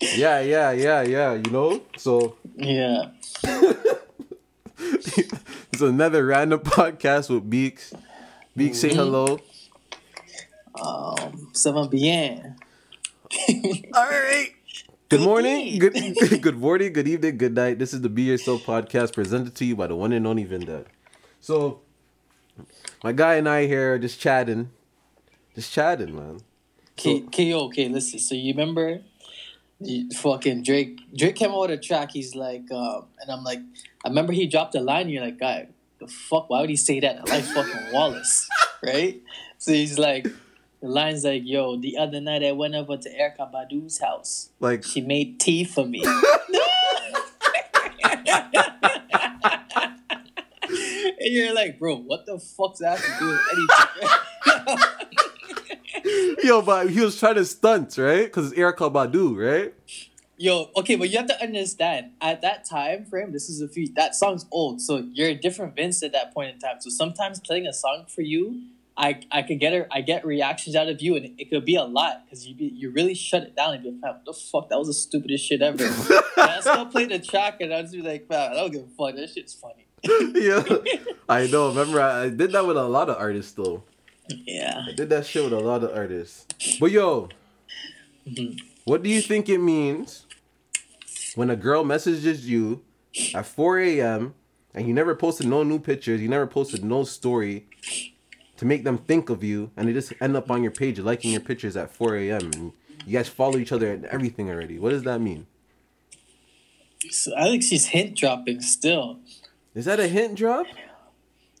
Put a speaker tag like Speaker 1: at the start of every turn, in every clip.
Speaker 1: yeah, yeah, yeah, yeah. You know, so
Speaker 2: Yeah.
Speaker 1: it's another random podcast with Bheekz. Bheekz, say hello.
Speaker 2: Um, ça va bien.
Speaker 1: All right. Good morning, good good morning, good evening, good night. This is the Be Yourself podcast presented to you by the one and only Vinda. So, my guy and I here are just chatting, just chatting, man.
Speaker 2: K- KO, okay, listen. So you remember you- fucking Drake Drake came out with a track, he's like, um, and I'm like, I remember he dropped a line, you're like, guy, the fuck, why would he say that? I like fucking Wallace, right? So he's like, the line's like, yo, the other night I went over to Erykah Badu's house.
Speaker 1: Like,
Speaker 2: She made tea for me. and you're like, bro, what the fuck's that to do with anything?
Speaker 1: Yo, but he was trying to stunt, right? Because it's Erykah Badu, right?
Speaker 2: Yo, okay, but you have to understand at that time frame, this is a few that song's old, so you're a different Vince at that point in time. So sometimes playing a song for you, I I could get her, I get reactions out of you, and it could be a lot because you be, you really shut it down and be like, what the fuck, that was the stupidest shit ever. and I still play the track, and I just be like, man, I don't give a fuck. That shit's funny.
Speaker 1: yeah, I know. Remember, I, I did that with a lot of artists, though.
Speaker 2: Yeah.
Speaker 1: I did that shit with a lot of artists. But yo,
Speaker 2: Mhm.
Speaker 1: what do you think it means when a girl messages you at 4 a.m. and you never posted no new pictures, you never posted no story to make them think of you, and they just end up on your page liking your pictures at 4 a.m. and you guys follow each other and everything already? What does that mean?
Speaker 2: So I think she's hint dropping still.
Speaker 1: Is that a hint drop?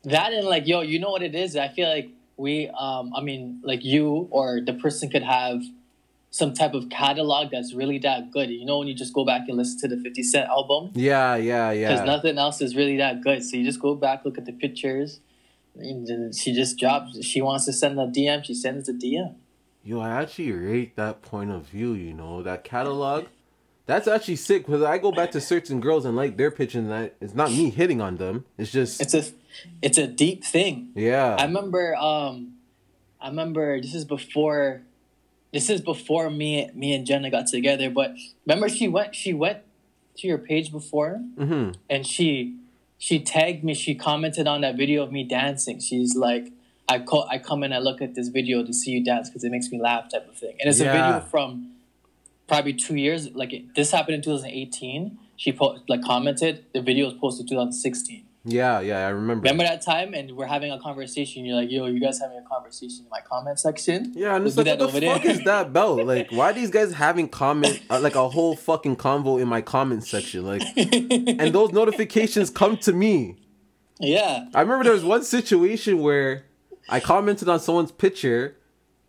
Speaker 2: That and like, yo, you know what it is? I feel like we, um, I mean, like you or the person could have some type of catalog that's really that good. You know, when you just go back and listen to the 50 Cent album,
Speaker 1: Yeah, yeah, yeah because
Speaker 2: nothing else is really that good. So you just go back, look at the pictures, and she just drops. She wants to send a DM, she sends a DM.
Speaker 1: Yo, I actually rate that point of view, you know, that catalog. That's actually sick because I go back to certain girls and like their pictures, and I, it's not me hitting on them. It's just,
Speaker 2: It's a, it's a deep thing.
Speaker 1: yeah.
Speaker 2: I remember um I remember this is before this is before me me and Jenna got together, but remember she went she went to your page before
Speaker 1: hmm
Speaker 2: and she she tagged me, she commented on that video of me dancing. She's like I call I come in and I look at this video to see you dance because it makes me laugh type of thing. And it's a video from probably two years like it, this happened in 2018. She po- like commented the video was posted 2016.
Speaker 1: Yeah, yeah, I remember.
Speaker 2: Remember that time, and we're having a conversation. You're like, "Yo, you guys having a conversation in my comment section?"
Speaker 1: Yeah, and it's like, what the fuck
Speaker 2: there.
Speaker 1: is that about? Like, why are these guys having comment, uh, like a whole fucking convo in my comment section? Like, and those notifications come to me.
Speaker 2: yeah,
Speaker 1: I remember there was one situation where I commented on someone's picture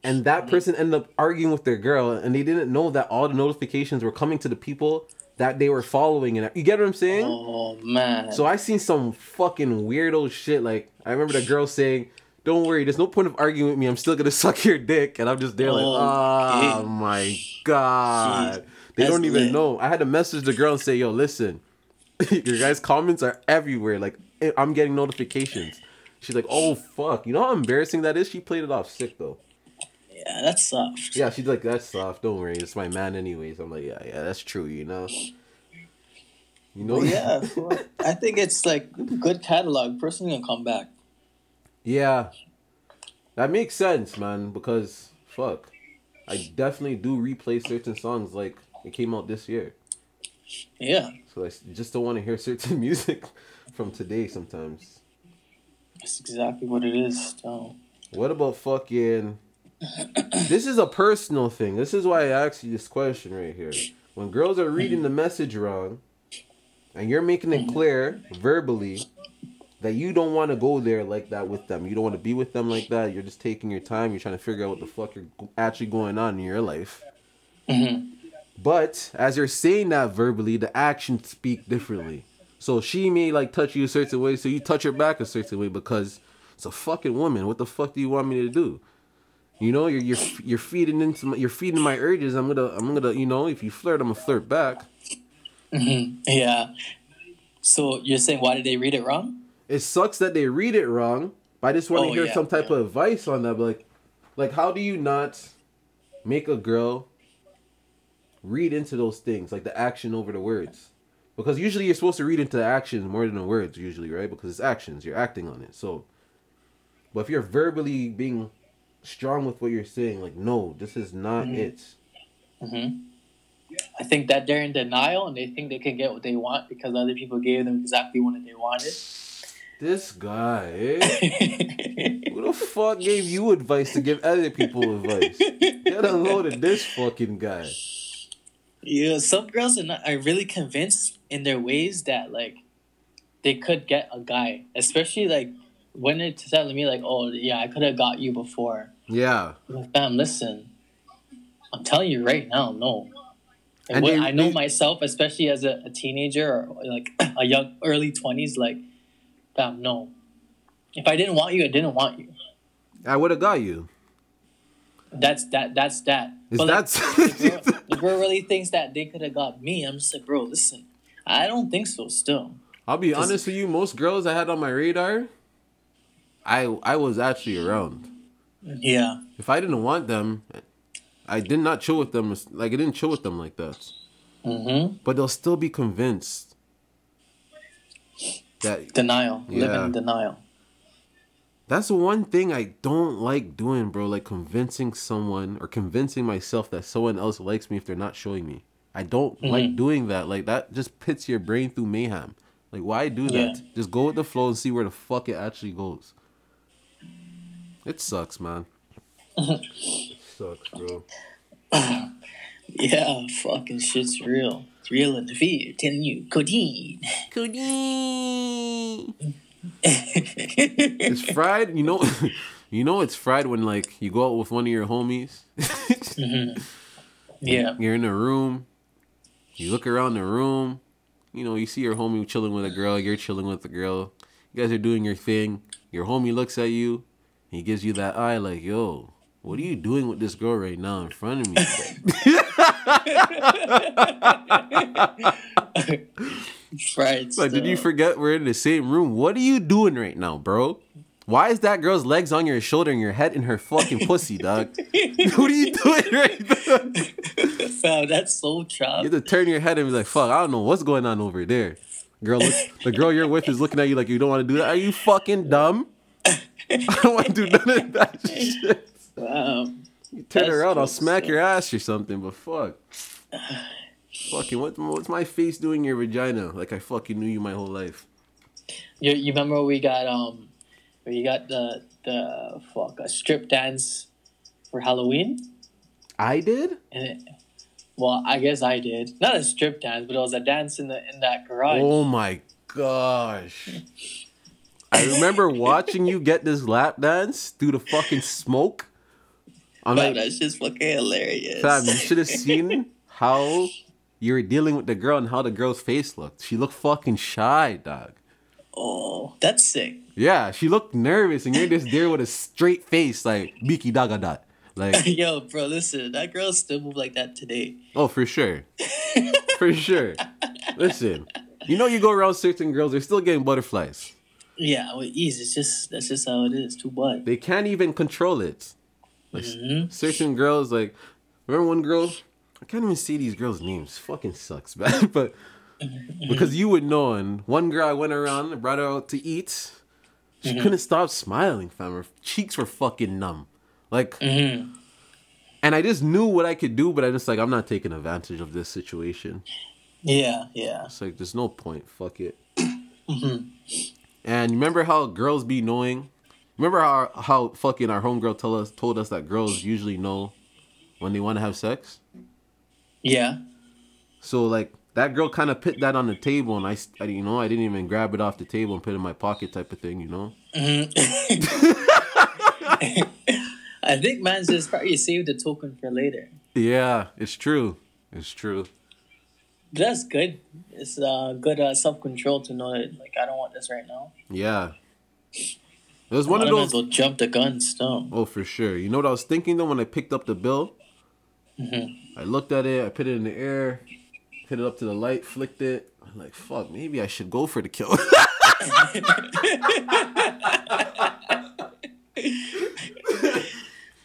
Speaker 1: and that person ended up arguing with their girl and they didn't know that all the notifications were coming to the people that they were following and you get what I'm saying?
Speaker 2: oh man.
Speaker 1: So I seen some fucking weirdo shit like I remember the girl saying, "Don't worry, there's no point of arguing with me. I'm still to suck your dick." And I'm just there like, "Oh
Speaker 2: Okay.
Speaker 1: my god."
Speaker 2: Jeez.
Speaker 1: They
Speaker 2: That's
Speaker 1: don't even
Speaker 2: lit.
Speaker 1: know. I had to message the girl and say, "Yo, listen. your guys' comments are everywhere. Like eh, I'm getting notifications." She's like, "Oh fuck." You know how embarrassing that is? She played it off sick though.
Speaker 2: Yeah, that's soft.
Speaker 1: Yeah, she's like, "That's soft. Don't worry. It's my man anyways." I'm like, "Yeah, yeah, that's true, you know." You know?
Speaker 2: Well, yeah, I think it's like good catalog. Person can come back.
Speaker 1: Yeah. That makes sense, man, because fuck. I definitely do replay certain songs like it came out this year.
Speaker 2: Yeah,
Speaker 1: So I just don't want to hear certain music from today sometimes.
Speaker 2: that's exactly what it is. So,
Speaker 1: What about fucking This is a personal thing. This is why I asked you this question right here. When girls are reading the message wrong and you're making it clear verbally that you don't want to go there like that with them. You don't want to be with them like that. You're just taking your time. You're trying to figure out what the fuck you're actually going on in your life.
Speaker 2: Mhm.
Speaker 1: But as you're saying that verbally, the actions speak differently. So she may like touch you a certain way, so you touch her back a certain way because it's a fucking woman. What the fuck do you want me to do? You know, you're you're you're feeding into my, you're feeding my urges. I'm gonna I'm gonna you know if you flirt, I'm gonna flirt back.
Speaker 2: Mhm. yeah. So you're saying why did they read it wrong?
Speaker 1: It sucks that they read it wrong. But I just want to
Speaker 2: Oh,
Speaker 1: hear
Speaker 2: yeah,
Speaker 1: some type
Speaker 2: yeah.
Speaker 1: of advice on that. Like, like how do you not make a girl read into those things, like the action over the words. Because usually you're supposed to read into the actions more than the words, usually, right? Because it's actions, you're acting on it. So, but if you're verbally being strong with what you're saying, like, no, this is not
Speaker 2: Mhm.
Speaker 1: it.
Speaker 2: hmm I think that they're in denial and they think they can get what they want because other people gave them exactly what they wanted.
Speaker 1: This guy, eh? Who the fuck gave you advice to give other people advice? Get a load of this fucking guy.
Speaker 2: yeah, some girls are not, are really convinced in their ways that like they could get a guy, especially like when they're telling me like, "Oh yeah, I could have got you before."
Speaker 1: Yeah.
Speaker 2: Like, Fam, listen, I'm telling you right now, no. And
Speaker 1: And
Speaker 2: I know myself, especially as a, a teenager or like a young early twenties, like, fam, no. If I didn't want you, I didn't want you.
Speaker 1: I would have got you.
Speaker 2: That's that. That's that.
Speaker 1: Is
Speaker 2: But, like,
Speaker 1: that
Speaker 2: the, girl, the girl really thinks that they could have got me. I'm just like, bro, listen, I don't think so. Still,
Speaker 1: I'll be honest with you, most girls I had on my radar, I I was actually around.
Speaker 2: yeah,
Speaker 1: If I didn't want them, I did not chill with them like I didn't chill with them like that.
Speaker 2: mm-hmm.
Speaker 1: But they'll still be convinced that
Speaker 2: denial, live
Speaker 1: Yeah.
Speaker 2: in denial.
Speaker 1: That's the one thing I don't like doing, bro. Like convincing someone or convincing myself that someone else likes me if they're not showing me. I don't like
Speaker 2: Mhm.
Speaker 1: doing that. Like that just pits your brain through mayhem. Like why do that?
Speaker 2: Yeah.
Speaker 1: Just go with the flow and see where the fuck it actually goes. It sucks, man. it sucks, bro.
Speaker 2: Yeah, fucking shit's real. It's real in the fear. Telling you, codeine. Codeine.
Speaker 1: It's fried. You know, you know it's fried when like you go out with one of your homies.
Speaker 2: Mhm. Yeah.
Speaker 1: You're in a room. You look around the room. You know, you see your homie chilling with a girl. You're chilling with a girl. You guys are doing your thing. Your homie looks at you. He gives you that eye, like, "Yo, what are you doing with this girl right now in front of me?"
Speaker 2: right.
Speaker 1: like, did you forget we're in the same room? What are you doing right now, bro? Why is that girl's legs on your shoulder and your head in her fucking pussy, dog? what are you doing right now?
Speaker 2: Fam, that's so
Speaker 1: You have to turn your head and be like, "Fuck, I don't know what's going on over there." Girl, look, the girl you're with is looking at you like you don't want to do that. Are you fucking dumb? I don't want to do none of that shit.
Speaker 2: Fam.
Speaker 1: You turn
Speaker 2: That's
Speaker 1: around, I'll smack your ass or something. But fuck, fucking what? What's my face doing in your vagina? Like I fucking knew you my whole life.
Speaker 2: You, you remember we got um, we got the the fuck a strip dance for Halloween,
Speaker 1: I did.
Speaker 2: and it, well, I guess I did not a strip dance, but it was a dance in the in that garage.
Speaker 1: Oh my gosh. I remember watching you get this lap dance through the fucking smoke. I'm
Speaker 2: Fam,
Speaker 1: like,
Speaker 2: that's just fucking hilarious.
Speaker 1: Fam, you should have seen how you were dealing with the girl and how the girl's face looked. She looked fucking shy, dog.
Speaker 2: oh, that's sick.
Speaker 1: Yeah, she looked nervous, and you're just there with a straight face, like Biki Daga Dot. Like,
Speaker 2: Yo, bro, listen, that girl still move like that today.
Speaker 1: oh, for sure. For sure. Listen, you know, you go around certain girls, they're still getting butterflies.
Speaker 2: Yeah, with ease. It's just that's just how it is. Too bad.
Speaker 1: They can't even control it. Like,
Speaker 2: Mhm.
Speaker 1: certain girls, like, remember one girl? I can't even see these girls' names. Fucking sucks, man. but because you would know, and one girl I went around and brought her out to eat. She
Speaker 2: Mhm.
Speaker 1: couldn't stop smiling, fam. Her cheeks were fucking numb. Like,
Speaker 2: hmm
Speaker 1: and I just knew what I could do, but I just like, I'm not taking advantage of this situation.
Speaker 2: Yeah, yeah.
Speaker 1: It's like, there's no point. Fuck it.
Speaker 2: hmm
Speaker 1: And remember how girls be knowing? Remember how how fucking our homegirl tell us told us that girls usually know when they want to have sex?
Speaker 2: Yeah.
Speaker 1: So like that girl kind of put that on the table, and I you know, I didn't even grab it off the table and put it in my pocket, type of thing, you know.
Speaker 2: Mhm. I think man's just probably saved the token for later.
Speaker 1: Yeah, it's true. It's true.
Speaker 2: That's good. It's uh, good uh, self control to know that like I don't want this right now.
Speaker 1: Yeah. It was one of those.
Speaker 2: as well jump the gun still.
Speaker 1: Oh, for sure. You know what I was thinking though when I picked up the bill?
Speaker 2: Mhm.
Speaker 1: I looked at it, I put it in the air, hit it up to the light, flicked it. I'm like, fuck, maybe I should go for the kill.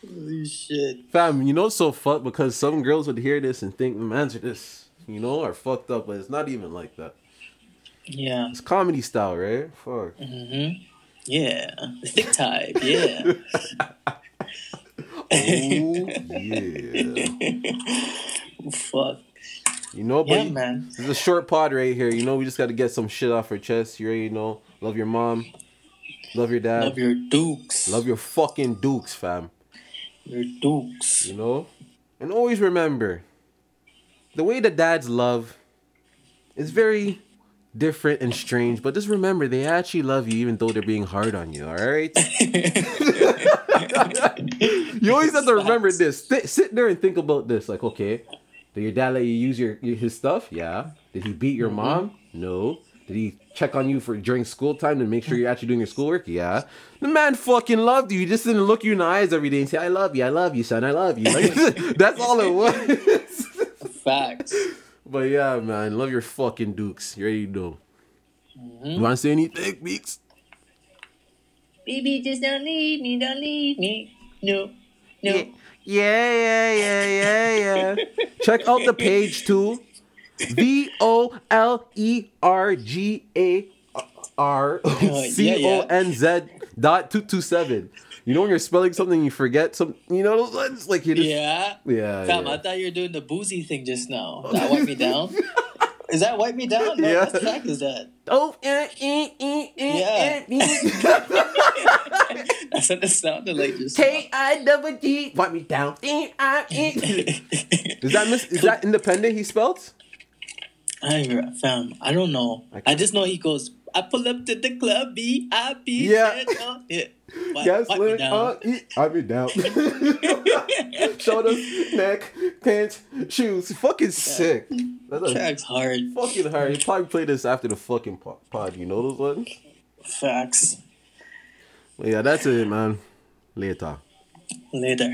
Speaker 2: Holy shit.
Speaker 1: Fam, you know it's so fucked because some girls would hear this and think, are this, you know, are fucked up, but it's not even like that.
Speaker 2: Yeah.
Speaker 1: It's comedy style, right? Fuck.
Speaker 2: Mm-hmm. Yeah. The thick type. Yeah.
Speaker 1: Oh yeah.
Speaker 2: Fuck.
Speaker 1: You know, but
Speaker 2: Yeah, man.
Speaker 1: this is a short pod right here. You know, we just got to get some shit off our chest. You already know. Love your mom. Love your dad.
Speaker 2: Love your dukes.
Speaker 1: Love your fucking dukes, fam.
Speaker 2: your dukes.
Speaker 1: You know? And always remember the way that dads love is very different and strange, but just remember they actually love you even though they're being hard on you, alright? you always have to remember this. Th- sit there and think about this. Like, okay, did your dad let you use your, his stuff? Yeah. Did he beat your mm-hmm. mom? No. Did he check on you for during school time to make sure you're actually doing your schoolwork? Yeah. The man fucking loved you. He just didn't look you in the eyes every day and say, "I love you, I love you, son, I love you." Like, that's all it was.
Speaker 2: Facts.
Speaker 1: but yeah, man, love your fucking dukes. You already know. Mm-hmm. You want to say anything, Bheekz?
Speaker 2: Baby, just don't leave me, don't leave me. No. No.
Speaker 1: Yeah, yeah, yeah, yeah, yeah. Check out the page too. V O L E R G A R oh, C O N Z dot two two seven. You know when you're spelling something, you forget some. You know ones like you just
Speaker 2: Yeah.
Speaker 1: yeah.
Speaker 2: Fam,
Speaker 1: yeah.
Speaker 2: I thought you were doing the Boosie thing just now. That wipe me down? Is that wipe me down? No,
Speaker 1: Yeah.
Speaker 2: what track is that?
Speaker 1: Oh, eh, eh, eh, eh,
Speaker 2: Yeah.
Speaker 1: eh, eh.
Speaker 2: That's what it sounded like just
Speaker 1: K I double G. Wipe me down. Eh, ah, eh. Is that mis- is that independent? He spelled.
Speaker 2: I fam, I don't know.
Speaker 1: I
Speaker 2: I, just know he goes. I pull up to the club, B I B.
Speaker 1: Yeah.
Speaker 2: yeah. Wipe,
Speaker 1: Yes,
Speaker 2: wipe me
Speaker 1: look,
Speaker 2: down.
Speaker 1: uh, down. Shoulders, neck, pants, shoes. Fucking sick. That's a
Speaker 2: Track's hard.
Speaker 1: fucking hard. He probably played this after the fucking pod. You know those ones?
Speaker 2: Facts.
Speaker 1: But yeah, that's it, man. Later.
Speaker 2: Later.